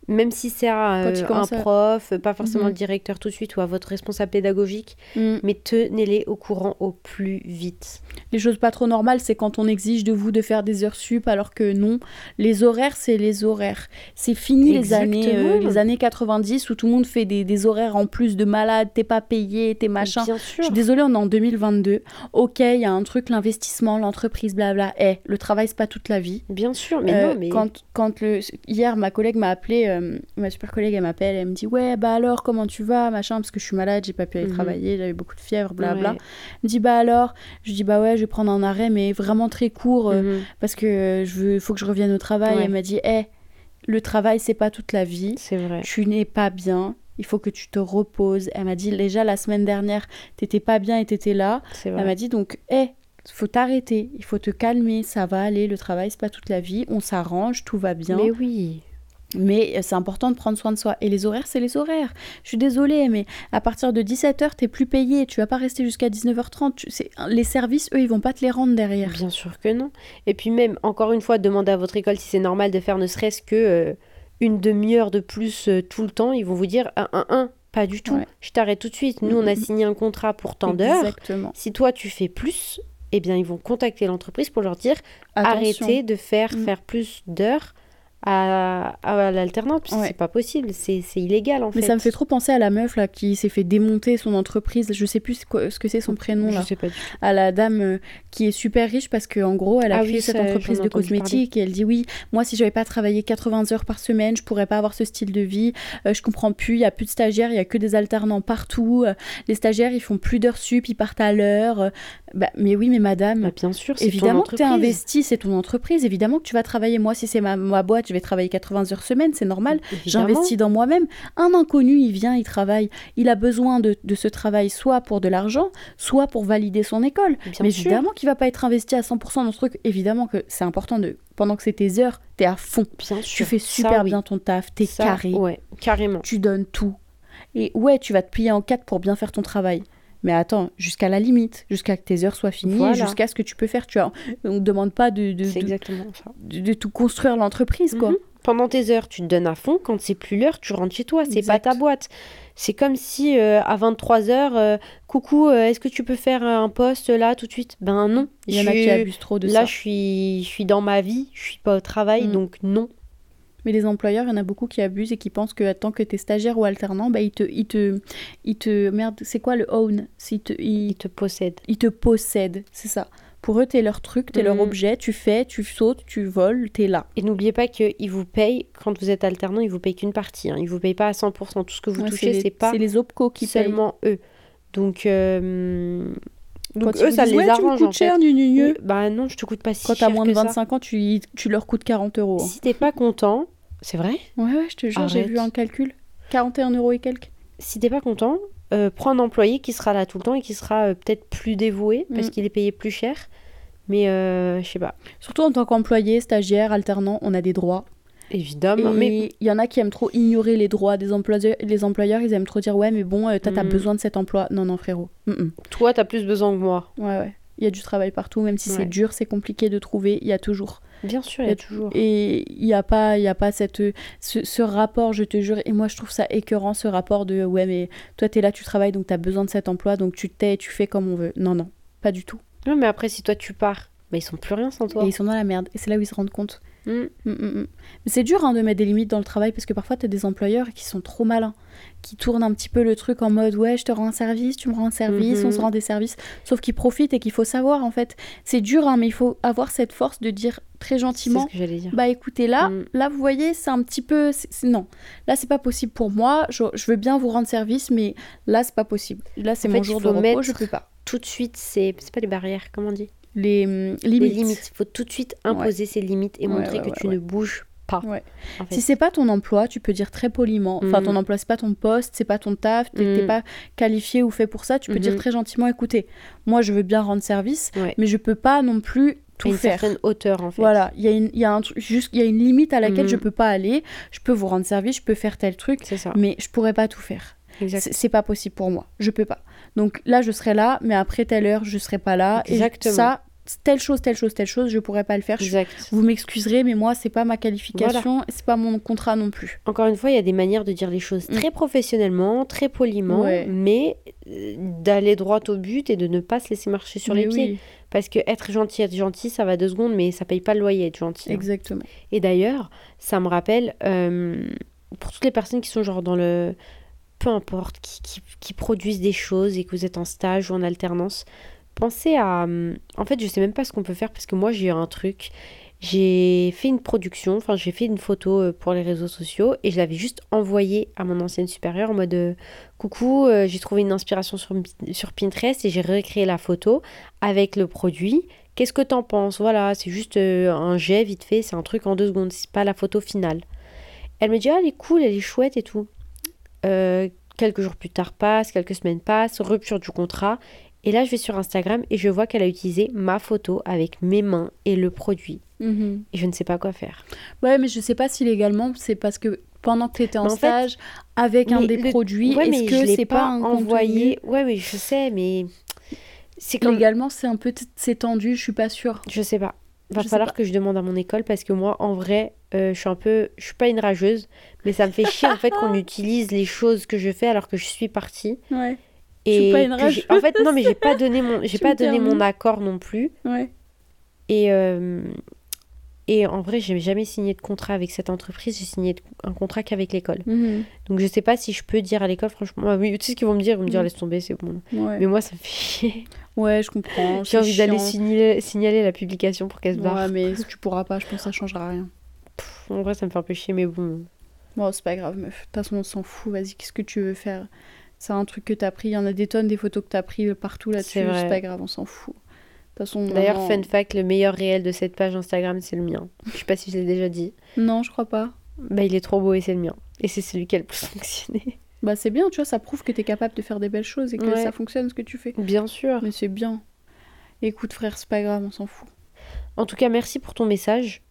même si c'est euh, un à- prof, pas forcément Mhm. le directeur tout de suite ou à votre responsable pédagogique, Mm. mais tenez-les au courant au plus vite. Les choses pas trop normales, c'est quand on exige de vous de faire des heures sup alors que non. Les horaires, c'est les horaires. C'est fini les années, euh, les années 90 où tout le monde fait des, des horaires en plus de malade, t'es pas payé, t'es machin. Bien Je sûr. suis désolée, on est en 2022. Ok, il y a un truc, l'investissement, l'entreprise, blabla. Eh, le travail, c'est pas toute la vie. Bien sûr, mais Euh, non, mais quand, quand le... Hier, ma collègue m'a appelé, euh, ma super collègue, elle m'appelle, elle me dit Ouais, bah alors, comment tu vas Machin, parce que je suis malade, j'ai pas pu aller Mhm. travailler, j'avais beaucoup de fièvre, blabla. Ouais. Elle me dit Bah alors Je dis Bah ouais, je vais prendre un arrêt, mais vraiment très court, euh, Mhm. parce que euh, je veux, faut que je revienne au travail. Ouais. Elle m'a dit Eh, le travail, c'est pas toute la vie. C'est vrai. Tu n'es pas bien. Il faut que tu te reposes. Elle m'a dit déjà la semaine dernière, t'étais pas bien et t'étais là. C'est Elle vrai. m'a dit donc, hé, faut t'arrêter, il faut te calmer, ça va aller, le travail c'est pas toute la vie, on s'arrange, tout va bien. Mais oui. Mais euh, c'est important de prendre soin de soi. Et les horaires, c'est les horaires. Je suis désolée, mais à partir de 17h, t'es plus payé. Tu vas pas rester jusqu'à 19h30. Tu- c'est- Les services, eux, ils vont pas te les rendre derrière. Bien sûr que non. Et puis même, encore une fois, demandez à votre école si c'est normal de faire ne serait-ce que euh, une demi-heure de plus euh, tout le temps. Ils vont vous dire un, un, un. Pas du tout. Ouais. Je t'arrête tout de suite. Nous, on a Mhm. signé un contrat pour tant d'heures. Si toi, tu fais plus, eh bien, ils vont contacter l'entreprise pour leur dire Attention. arrêtez de faire Mm. faire plus d'heures à, à l'alternante. parce que Ouais. C'est pas possible. C'est illégal, en Mais fait. ça me fait trop penser à la meuf là qui s'est fait démonter son entreprise. Je sais plus quoi- ce que c'est son prénom Je là. sais pas du tout. à la dame euh, qui est super riche parce qu'en gros elle a Ah créé oui, cette entreprise de cosmétiques et elle dit oui moi si j'avais pas travaillé 80 heures par semaine je pourrais pas avoir ce style de vie Euh, je comprends plus il y a plus de stagiaires il y a que des alternants partout Euh, les stagiaires ils font plus d'heures sup ils partent à l'heure bah, mais oui mais madame Bah, bien sûr, c'est ton Évidemment que tu entreprise. investi, c'est ton entreprise. Évidemment que tu vas travailler. Moi, si c'est ma, ma boîte, je vais travailler 80 heures semaine, c'est normal. J'investis dans moi-même. Un inconnu, il vient, il travaille. Il a besoin de, de ce travail soit pour de l'argent, soit pour valider son école. Bien Mais sûr. évidemment qu'il va pas être investi à 100% dans ce truc. Évidemment que c'est important de. Pendant que c'est tes heures, tu es à fond. Bien Tu sûr. fais Ça, super oui. bien ton taf, tu es Ça, carré, Ouais, carrément. tu donnes tout. Et ouais, tu vas te plier en quatre pour bien faire ton travail. Mais attends, jusqu'à la limite, jusqu'à que tes heures soient finies, Voilà. jusqu'à ce que tu peux faire. Tu vois, on ne demande pas de, de, de, exactement ça. de- de tout construire l'entreprise, quoi. Mhm. Pendant tes heures, tu te donnes à fond. Quand c'est plus l'heure, tu rentres chez toi. C'est pas ta boîte. C'est comme si euh, à 23h, coucou, euh, est-ce que tu peux faire un poste là tout de suite? Ben non. Il y en a qui abusent trop de Là, ça. je suis, je suis dans ma vie, je suis pas au travail, Mm. donc non. Mais les employeurs, il y en a beaucoup qui abusent et qui pensent que tant que t'es stagiaire ou alternant, bah, ils te, ils te, ils te, merde, c'est quoi le own? Ils te, ils, Ils te possèdent. ils te possèdent, c'est ça. Pour eux, t'es leur truc, t'es leur Mhm. objet, tu fais, tu sautes, tu voles, t'es là. Et n'oubliez pas qu'ils vous payent, quand vous êtes alternant, ils vous payent qu'une partie. Hein. Ils vous payent pas à 100%. Tout ce que vous Ouais, touchez, c'est pas c'est les OPCO qui payent. seulement eux. Donc, euh, donc Quand eux, ça disent, les ouais, tu me arrange coûtes en fait. cher. Oui, bah non, je te coûte pas si Quand cher t'as moins de que ça. 25 ans, tu, tu leur coûtes 40 euros. hein. Si t'es pas content, c'est vrai? Ouais, ouais, je te jure, j'ai vu un calcul. 41 euros et quelques. Si t'es pas content, euh, prends un employé qui sera là tout le temps et qui sera euh, peut-être plus dévoué parce Mm. qu'il est payé plus cher. Mais euh, je sais pas. Surtout en tant qu'employé, stagiaire, alternant, on a des droits. Évidemment. et Mais il y en a qui aiment trop ignorer les droits des employeurs. Les employeurs, ils aiment trop dire ouais, mais bon, euh, toi, t'as Mm. besoin de cet emploi. Non, non, frérot. Mm, mm. toi, t'as plus besoin que moi. Ouais, ouais. Il y a du travail partout, même si Ouais. c'est dur, c'est compliqué de trouver, il y a toujours. Bien sûr, il y a toujours. Et il n'y a pas, y a pas cette, ce, ce rapport, je te jure. Et moi, je trouve ça écœurant, ce rapport de ouais, mais toi, t'es là, tu travailles, donc t'as besoin de cet emploi, donc tu t'es, tu fais comme on veut. Non, non, pas du tout. Non, mais après, si toi tu pars, bah, ils sont plus rien sans toi. Et ils sont dans la merde. Et c'est là où ils se rendent compte. Mm. Mm, mm. Mais c'est dur hein, de mettre des limites dans le travail parce que parfois t'as des employeurs qui sont trop malins, qui tournent un petit peu le truc en mode ouais je te rends un service, tu me rends un service, Mhm. on se rend des services, sauf qu'ils profitent et qu'il faut savoir en fait. C'est dur hein, mais il faut avoir cette force de dire très gentiment ce que j'allais dire. bah écoutez là, là vous voyez c'est un petit peu non là c'est pas possible pour moi, je, je veux bien vous rendre service mais là c'est pas possible. Là c'est mon fait, jour de repos, je peux pas. Tout de suite, c'est pas les barrières, comment on dit Les hum, Les limites. limites. Il faut tout de suite imposer ses limites et Ouais, montrer ouais, que ouais, tu ouais. ne bouges pas. Ouais. en fait. Si c'est pas ton emploi, tu peux dire très poliment. Enfin, Mhm. ton emploi, c'est pas ton poste, c'est pas ton taf, t'es t'es Mhm. pas qualifié ou fait pour ça. Tu peux Mhm. dire très gentiment écoutez, moi, je veux bien rendre service, Ouais. mais je peux pas non plus tout une faire. certaine hauteur, en fait. Voilà, il y a une, il y a un truc, juste, il y a une limite à laquelle Mhm. je peux pas aller. Je peux vous rendre service, je peux faire tel truc, ça. mais je pourrais pas tout faire. C'est c'est pas possible pour moi. Je peux pas. Donc là, je serai là, mais après telle heure, je serai pas là. Exactement. Et ça, telle chose, telle chose, telle chose, je pourrais pas le faire. Je- Exact. Vous m'excuserez, mais moi, c'est pas ma qualification, c'est pas mon contrat non plus. Encore une fois, il y a des manières de dire les choses très professionnellement, très poliment, Mm. Ouais. mais euh, d'aller droit au but et de ne pas se laisser marcher sur les pieds. Parce que être gentil, être gentil, ça va deux secondes, mais ça paye pas le loyer être gentil. hein. exactement. Et d'ailleurs, ça me rappelle, euh, pour toutes les personnes qui sont genre dans le... Peu importe, qui, qui, qui produisent des choses et que vous êtes en stage ou en alternance, pensez à... hum, En fait, je sais même pas ce qu'on peut faire parce que moi, j'ai eu un truc. J'ai fait une production, enfin j'ai fait une photo euh, pour les réseaux sociaux et je l'avais juste envoyée à mon ancienne supérieure en mode euh, coucou, euh, j'ai trouvé une inspiration sur, Pinterest et j'ai recréé la photo avec le produit. Qu'est-ce que t'en penses? Voilà, c'est juste un jet vite fait, c'est un truc en deux secondes, c'est pas la photo finale. Elle me dit ah elle est cool, elle est chouette et tout. Quelques jours plus tard passent, quelques semaines passent, rupture du contrat. Et là je vais sur Instagram et je vois qu'elle a utilisé ma photo avec mes mains et le produit. Mhm. Et je ne sais pas quoi faire. Ouais, mais je sais pas si légalement, c'est parce que pendant que tu étais en, fait- stage avec un des le- produits, ouais, est-ce que c'est pas, un envoyé. Ouais, mais je sais, mais c'est comme. Légalement, c'est un peu c'est tendu, je suis pas sûre. Je sais pas. Va Je falloir que je demande à mon école parce que moi, en vrai, euh, je suis un peu. Je suis pas une rageuse, mais ça me fait chier en fait qu'on utilise les choses que je fais alors que je suis partie. Ouais, Et suis pas une j'ai- En fait, non, mais j'ai pas donné mon, j'ai pas donné mon accord non plus. ouais. Et, euh, et en vrai, j'ai jamais signé de contrat avec cette entreprise. J'ai signé un contrat qu'avec l'école. Mhm. Donc je sais pas si je peux dire à l'école, franchement. Ah oui, tu sais ce qu'ils vont me dire? Ils vont me dire Mm. laisse tomber, c'est bon. Ouais. Mais moi, ça me fait chier. ouais, je comprends. J'ai envie d'aller signaler, signaler la publication pour qu'elle se barre. Ouais, mais tu pourras pas, je pense que ça changera rien. Pff, En vrai, ça me fait un peu chier, mais bon. Bon, c'est pas grave, meuf. De toute façon, on s'en fout. Vas-y, qu'est-ce que tu veux faire? C'est un truc que t'as pris. Il y en a des tonnes des photos que t'as pris partout là-dessus. C'est pas grave, on s'en fout. De toute façon, D'ailleurs, maman- fun fact, le meilleur réel de cette page Instagram, c'est le mien. Je sais pas si je l'ai déjà dit. Non, je crois pas. Bah, il est trop beau et c'est le mien. Et c'est celui qui a le plus fonctionné. Bah, c'est bien, tu vois, ça prouve que t'es capable de faire des belles choses et que Ouais. ça fonctionne ce que tu fais. Bien sûr. Mais c'est bien. Écoute, frère, c'est pas grave, on s'en fout. En tout cas, merci pour ton message.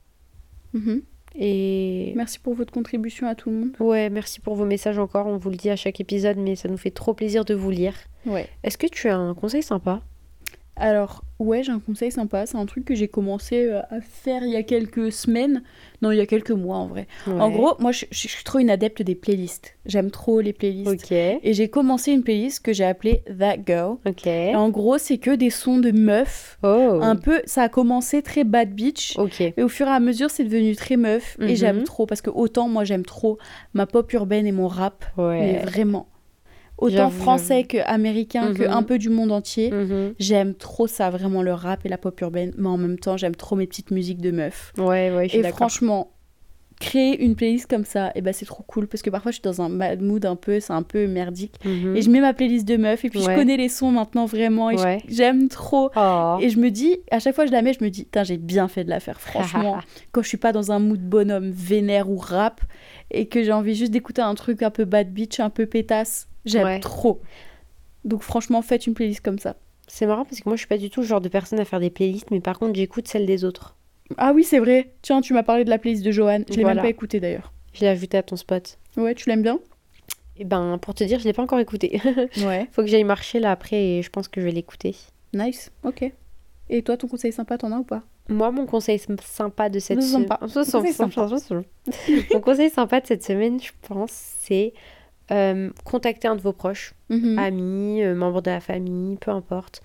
Mhm. Et Merci pour votre contribution à tout le monde. ouais, merci pour vos messages encore. On vous le dit à chaque épisode, mais ça nous fait trop plaisir de vous lire. Ouais. Est-ce que tu as un conseil sympa? Alors, ouais, j'ai un conseil sympa. C'est un truc que j'ai commencé euh, à faire il y a quelques semaines. Non, il y a quelques mois en vrai. En gros, moi, je, suis trop une adepte des playlists. J'aime trop les playlists. Et j'ai commencé une playlist que j'ai appelée That Girl. Et en gros, c'est que des sons de meufs. Oh. Un peu, ça a commencé très bad bitch. Ok. Et au fur et à mesure, c'est devenu très meuf. Mhm. Et j'aime trop. Parce que autant, moi, j'aime trop ma pop urbaine et mon rap. Mais Ouais. vraiment. Autant français que américain, que Mhm. un peu du monde entier. Mhm. J'aime trop ça, vraiment le rap et la pop urbaine. Mais en même temps, j'aime trop mes petites musiques de meufs. Ouais, ouais, je suis Et franchement, créer une playlist comme ça, et ben c'est trop cool. Parce que parfois, je suis dans un bad mood un peu, c'est un peu merdique. Mhm. Et je mets ma playlist de meufs. Et puis, je connais les sons maintenant vraiment. Et Ouais. j'aime trop. Oh. Et je me dis, à chaque fois que je la mets, je me dis, Tain, j'ai bien fait de la faire, franchement. quand je suis pas dans un mood bonhomme, vénère ou rap, et que j'ai envie juste d'écouter un truc un peu bad bitch, un peu pétasse, j'aime Ouais. trop. Donc franchement, faites une playlist comme ça. C'est marrant parce que moi je suis pas du tout le genre de personne à faire des playlists, mais par contre j'écoute celles des autres. Ah oui, c'est vrai. Tiens, tu m'as parlé de la playlist de Johan. Je l'ai Voilà. même pas écoutée d'ailleurs. Je l'ai ajoutée à ton spot. Ouais, tu l'aimes bien Et ben pour te dire, je l'ai pas encore écouté. Ouais. Faut que j'aille marcher là après et je pense que je vais l'écouter. Nice. Ok. Et toi, ton conseil sympa, t'en as ou pas Moi, mon conseil sym- sympa de cette semaine. mon conseil sympa de cette semaine, je pense, c'est euh, contacter un de vos proches, Mhm. amis, euh, membres de la famille, peu importe.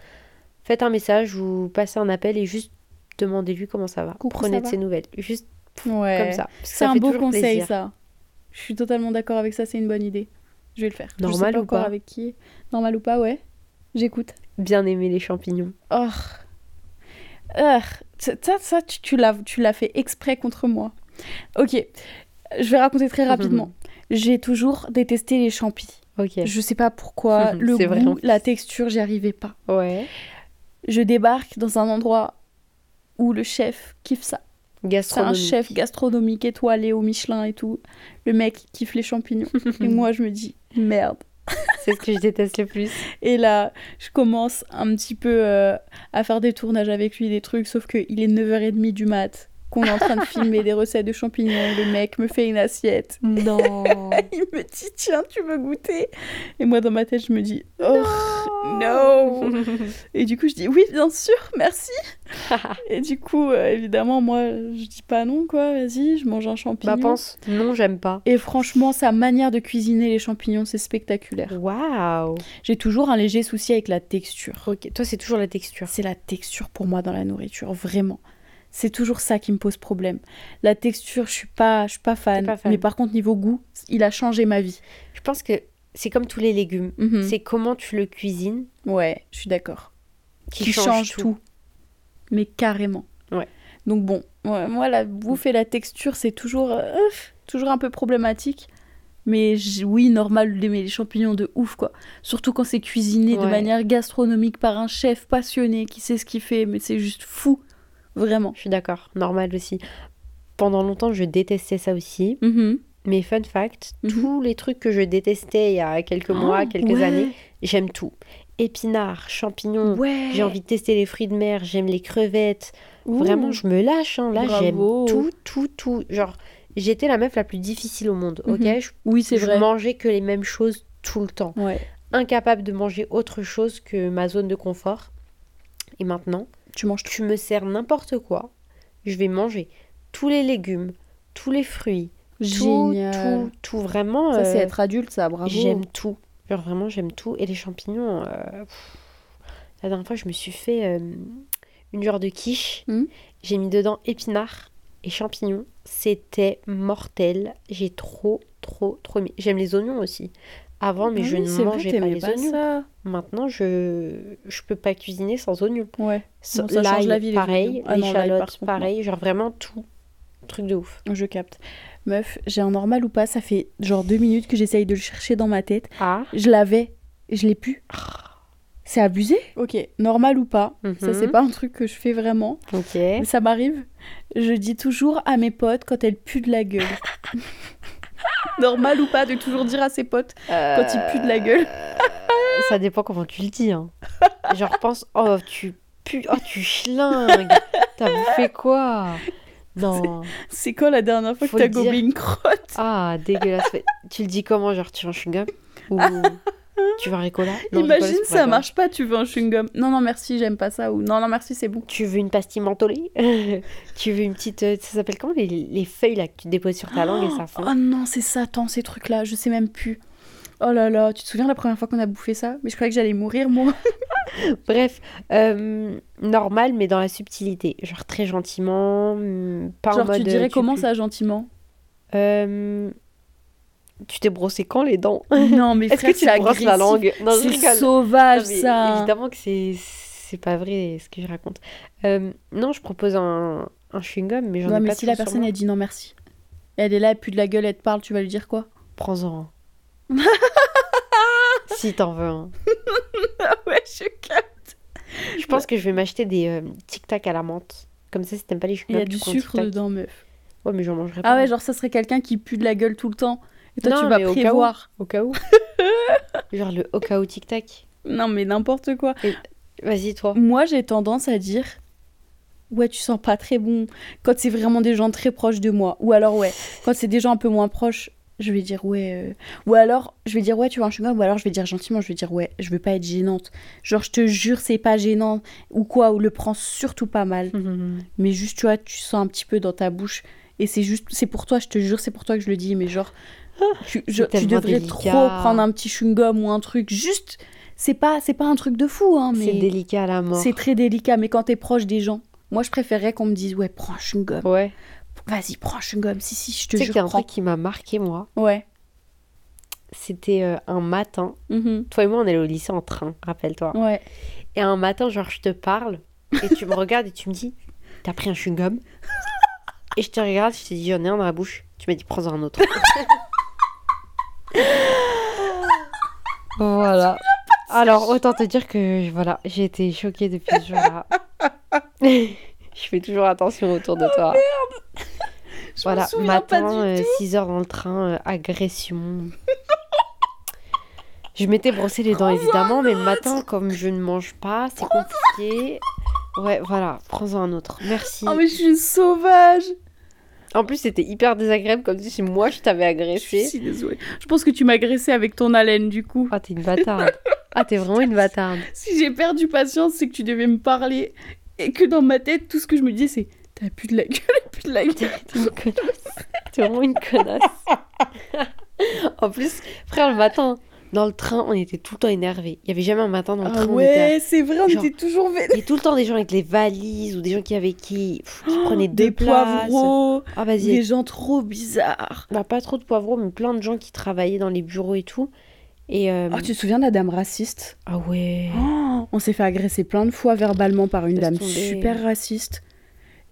Faites un message ou passez un appel et juste demandez-lui comment ça va. Coucou, Prenez ça de va ses nouvelles. Juste Ouais. comme ça. C'est ça un beau conseil, plaisir. ça. Je suis totalement d'accord avec ça, c'est une bonne idée. Je vais le faire. Je sais Normal pas ou encore pas avec qui. Normal ou pas, ouais. J'écoute. Bien aimer les champignons. Oh. Ça, ça, tu, l'as, tu l'as fait exprès contre moi. Ok. Je vais raconter très rapidement. J'ai toujours détesté les champis. Ok. Je sais pas pourquoi. le vrai, goût, la texture, j'y arrivais pas. Ouais. Je débarque dans un endroit où le chef kiffe ça. C'est un chef gastronomique étoilé au Michelin et tout. Le mec kiffe les champignons. et moi, je me dis, merde. C'est ce que je déteste le plus. Et là, je commence un petit peu euh, à faire des tournages avec lui, des trucs, sauf qu'il est 9h30 du mat, qu'on est en train de filmer des recettes de champignons. Le mec me fait une assiette. Non. Il me dit, tiens, tu veux goûter? Et moi, dans ma tête, je me dis, oh, no Et du coup, je dis, oui, bien sûr, merci Et du coup, euh, évidemment, moi, je dis pas non, quoi, vas-y, je mange un champignon. bah pense, non, j'aime pas. Et franchement, sa manière de cuisiner les champignons, c'est spectaculaire. Waouh. J'ai toujours un léger souci avec la texture. Ok, toi c'est toujours la texture. C'est la texture pour moi dans la nourriture, vraiment. C'est toujours ça qui me pose problème. La texture, je suis pas, je suis pas fan, pas fan. Mais par contre, niveau goût, il a changé ma vie. Je pense que c'est comme tous les légumes. Mhm. C'est comment tu le cuisines Ouais, je suis d'accord. qui, Qui, change, change, tout. tout. Mais carrément. Ouais. Donc bon, ouais, moi, la bouffe et la texture, c'est toujours, euh, toujours un peu problématique. Mais oui, normal d'aimer les champignons de ouf, quoi. Surtout quand c'est cuisiné de manière gastronomique par un chef passionné qui sait ce qu'il fait, mais c'est juste fou. Vraiment. Je suis d'accord, normal aussi. Pendant longtemps, je détestais ça aussi. Mhm. Mais fun fact, Mhm. tous les trucs que je détestais il y a quelques mois, Oh, quelques ouais. années, j'aime tout. Épinards, champignons, Ouais. j'ai envie de tester les fruits de mer, j'aime les crevettes. Ouh. Vraiment, je me lâche. hein. Là, j'aime tout, tout, tout. Genre, j'étais la meuf la plus difficile au monde, ok? Mhm. Je, Oui, c'est je vrai. mangeais que les mêmes choses tout le temps. Ouais. Incapable de manger autre chose que ma zone de confort. Et maintenant, Tu manges tout. tu me sers n'importe quoi, je vais manger tous les légumes, tous les fruits, tout, Génial. tout, tout vraiment. Ça, c'est euh, être adulte, ça, bravo. J'aime tout. Genre vraiment, j'aime tout. Et les champignons, euh, pff, la dernière fois, je me suis fait euh, une genre de quiche. Mhm. J'ai mis dedans épinards et champignons. C'était mortel. J'ai trop, trop, trop aimé. J'aime les oignons aussi. Avant, mais je ne c'est vrai, mangeais pas les pas oignons. ça. Maintenant, je je peux pas cuisiner sans oignons. Ouais, Non, ça change la vie, pareil. Ah l'ail, par pareil. Genre vraiment tout. Truc de ouf. je capte. Meuf, j'ai un normal ou pas, ça fait genre deux minutes que j'essaye de le chercher dans ma tête. Ah. Je l'avais, je l'ai plus. C'est abusé Ok, normal ou pas, ça Mhm. c'est pas un truc que je fais vraiment, Ok. ça m'arrive. Je dis toujours à mes potes quand elles puent de la gueule. normal ou pas de toujours dire à ses potes quand ils puent de la gueule. Ça dépend comment tu le dis. Hein. Genre, pense, oh, tu pues, oh, tu schlingues. T'as bouffé quoi? Non. C'est quand la dernière fois Faut que t'as dire. gobé une crotte? Ah, dégueulasse. Tu le dis comment Genre, tu veux un chewing-gum Ou tu veux un Ricola Non, Imagine, Ricola, ça marche pas, tu veux un chewing-gum. Non, non, merci, j'aime pas ça. Ou non, non, merci, c'est bon. Tu veux une pastille mentholée Tu veux une petite. euh, Ça s'appelle comment les, les feuilles là que tu déposes sur ta langue et ça fond Oh non, c'est Satan, ces trucs-là, je sais même plus. Oh là là, tu te souviens la première fois qu'on a bouffé ça? Mais je croyais que j'allais mourir, moi. Bref, euh, normal, mais dans la subtilité. Genre très gentiment, hum, pas en Genre, tu dirais euh, comment pu- ça, gentiment? Euh, Tu t'es brossé quand les dents? Non, mais Est-ce que tu te brosses la langue? Non, je C'est sauvage, Non, mais ça. Évidemment que c'est c'est pas vrai ce que je raconte. Euh, non, je propose un, un chewing-gum, mais j'en ai Ouais, mais pas si la personne elle dit non merci. Elle est là, elle pue de la gueule, elle te parle, tu vas lui dire quoi? Prends-en un. si t'en veux un. Ah ouais, je capte. Je pense que je vais m'acheter des euh, Tic Tac à la menthe. Comme ça, si t'aimes pas les Il y chewing-gums, a du sucre dedans, meuf. Ouais, mais j'en mangerai pas. Ah ouais, genre ça serait quelqu'un qui pue de la gueule tout le temps. Et toi, Non, tu vas mais au cas où. prévoir. Au cas où. Genre le au cas où Tic Tac. Non, mais n'importe quoi. Vas-y, toi. Moi, j'ai tendance à dire Ouais, tu sens pas très bon quand c'est vraiment des gens très proches de moi. Ou alors, ouais, quand c'est des gens un peu moins proches, je vais dire Ouais. euh, Ou alors, je vais dire Ouais, tu veux un chewing-gum Ou alors, je vais dire gentiment Je vais dire Ouais, je veux pas être gênante. Genre, je te jure, c'est pas gênant. Ou quoi, ou le prends surtout pas mal. Mais juste, tu vois, tu sens un petit peu dans ta bouche. Et c'est juste, c'est pour toi, je te jure, c'est pour toi que je le dis. Mais genre, tu, je- tu devrais délicat. trop prendre un petit chewing-gum ou un truc. Juste, c'est pas, c'est pas un truc de fou, hein. Mais C'est délicat à la mort. c'est très délicat, mais quand t'es proche des gens, moi je préférerais qu'on me dise ouais prends un chewing-gum, Ouais. vas-y prends un chewing-gum, si si je te jure a un prends. truc qui m'a marqué, moi. Ouais. C'était euh, un matin. Mhm. Toi et moi, on allait au lycée en train, rappelle-toi. Ouais. Et un matin, genre, je te parle et tu me regardes et tu me dis T'as pris un chewing-gum? Et je te regarde, je te dis J'en ai un dans la bouche. Tu m'as dit Prends-en un autre. voilà. Alors, autant te dire que voilà, j'ai été choquée depuis ce jour-là. je fais toujours attention autour de toi. Je Voilà, me souviens pas matin, tout. 6 heures dans le train, euh, agression. je m'étais brossé les dents évidemment, mais le matin, comme je ne mange pas, c'est compliqué. Ouais, voilà, prends-en un autre. Merci. Oh mais je suis une sauvage. En plus, c'était hyper désagréable, comme si moi je t'avais Je suis agressé. désolée. Je pense que tu m'as agressé avec ton haleine du coup. Ah, t'es une bâtarde. Ah, t'es vraiment une bâtarde. Si j'ai perdu patience, c'est que tu devais me parler et que dans ma tête, tout ce que je me disais c'est t'as plus de la gueule, plus de la gueule. T'es une connasse. T'es vraiment une connasse. en plus, frère, le matin, dans le train, on était tout le temps énervés. Il y avait jamais un matin dans le Ah train ouais, c'est vrai, on Genre- était toujours. Il y a tout le temps des gens avec les valises ou des gens qui avaient qui, pff, qui prenaient deux Des places. poivreaux, Ah vas-y. des gens trop bizarres. Bah, pas trop de poivreaux, mais plein de gens qui travaillaient dans les bureaux et tout. Et euh, Oh, tu te souviens de la dame raciste? Ah ouais. Oh, On s'est fait agresser plein de fois verbalement par une dame tomber. super raciste.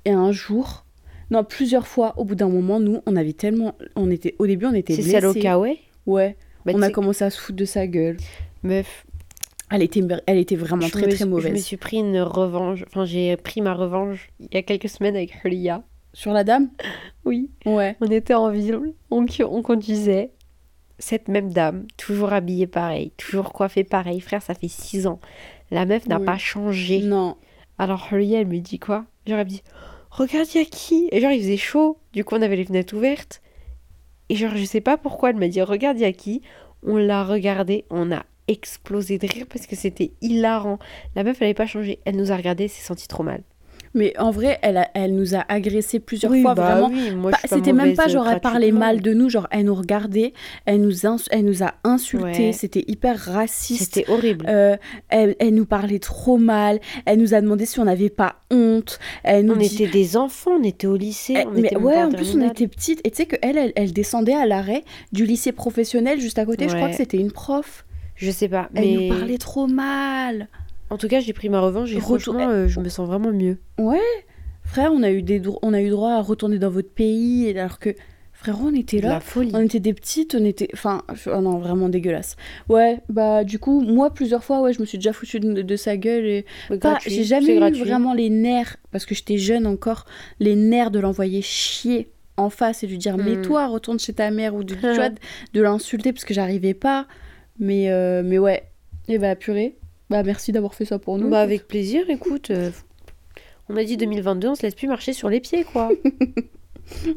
Et un jour, non, plusieurs fois, au bout d'un moment, nous, on avait tellement. On était, au début, on était C'est celle au Kawaii Ouais, Bah, on a commencé à se foutre de sa gueule. Meuf, Elle était, elle était vraiment je très me très suis- Je me mauvaise. suis pris une revanche. Enfin, j'ai pris ma revanche il y a quelques semaines avec Hulia. Sur la dame? Oui. Ouais. On était en ville, on, on conduisait. Cette même dame, toujours habillée pareil, toujours coiffée pareil. Frère, ça fait six ans. La meuf n'a Oui. pas changé. Non. Alors Hulia, elle me dit quoi? Genre, elle me dit Regarde, y a qui? Et genre, il faisait chaud. Du coup, on avait les fenêtres ouvertes. Et genre, je sais pas pourquoi, elle m'a dit Regarde, y a qui? On l'a regardé, on a explosé de rire parce que c'était hilarant. La meuf, elle avait pas changé. Elle nous a regardé, s'est sentie trop mal. Mais en vrai, elle, a- elle nous a agressés plusieurs Oui, fois, bah vraiment. oui, C'était même pas genre elle parlait mal de nous, genre elle nous regardait, elle nous, elle nous a insultés, Ouais. c'était hyper raciste. C'était horrible. Euh, elle, elle nous parlait trop mal, elle nous a demandé si on n'avait pas honte, elle nous on dit... était des enfants, on était au lycée. Elle- on mais était ouais, en plus on était petites et tu sais que elle, elle, descendait à l'arrêt du lycée professionnel juste à côté. Je crois que c'était une prof. Je sais pas, Elle mais nous parlait trop mal. En tout cas, j'ai pris ma revanche et Retour- franchement, euh, je me sens vraiment mieux. Ouais, frère, on a eu des, on a eu droit à retourner dans votre pays et alors que frérot, on était là. la folie. On était des petites, on était. Enfin, je- oh non, vraiment dégueulasse. Ouais, bah, du coup, moi, plusieurs fois, ouais, je me suis déjà foutu de, de sa gueule et. J'ai jamais eu gratuit. vraiment les nerfs, parce que j'étais jeune encore, les nerfs de l'envoyer chier en face et de lui dire Hmm. mais toi retourne chez ta mère ou de, tu vois, de, de l'insulter parce que j'arrivais pas mais euh, mais ouais et bah purée bah merci d'avoir fait ça pour nous Bah avec plaisir, écoute. euh, On a dit 2022, on se laisse plus marcher sur les pieds, quoi.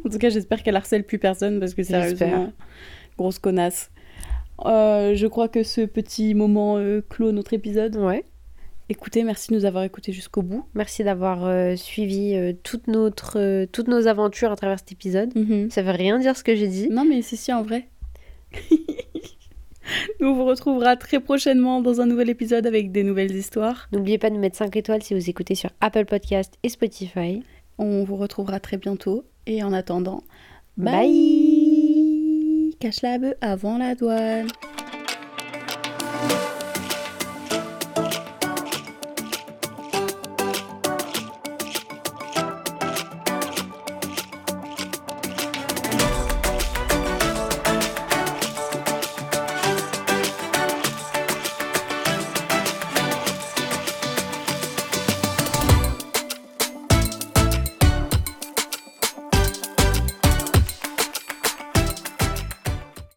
En tout cas, j'espère qu'elle harcèle plus personne parce que sérieusement, grosse connasse. Euh, je crois que ce petit moment euh, clôt notre épisode. Ouais. Écoutez, merci de nous avoir écoutés jusqu'au bout. Merci d'avoir euh, suivi euh, toute notre, euh, toutes nos aventures à travers cet épisode. Ça veut rien dire ce que j'ai dit. Non, mais c'est si en vrai. Nous, on vous retrouvera très prochainement dans un nouvel épisode avec des nouvelles histoires. N'oubliez pas de mettre 5 étoiles si vous écoutez sur Apple Podcast et Spotify. On vous retrouvera très bientôt. Et en attendant, Bye. Cache la bœuf avant la douane.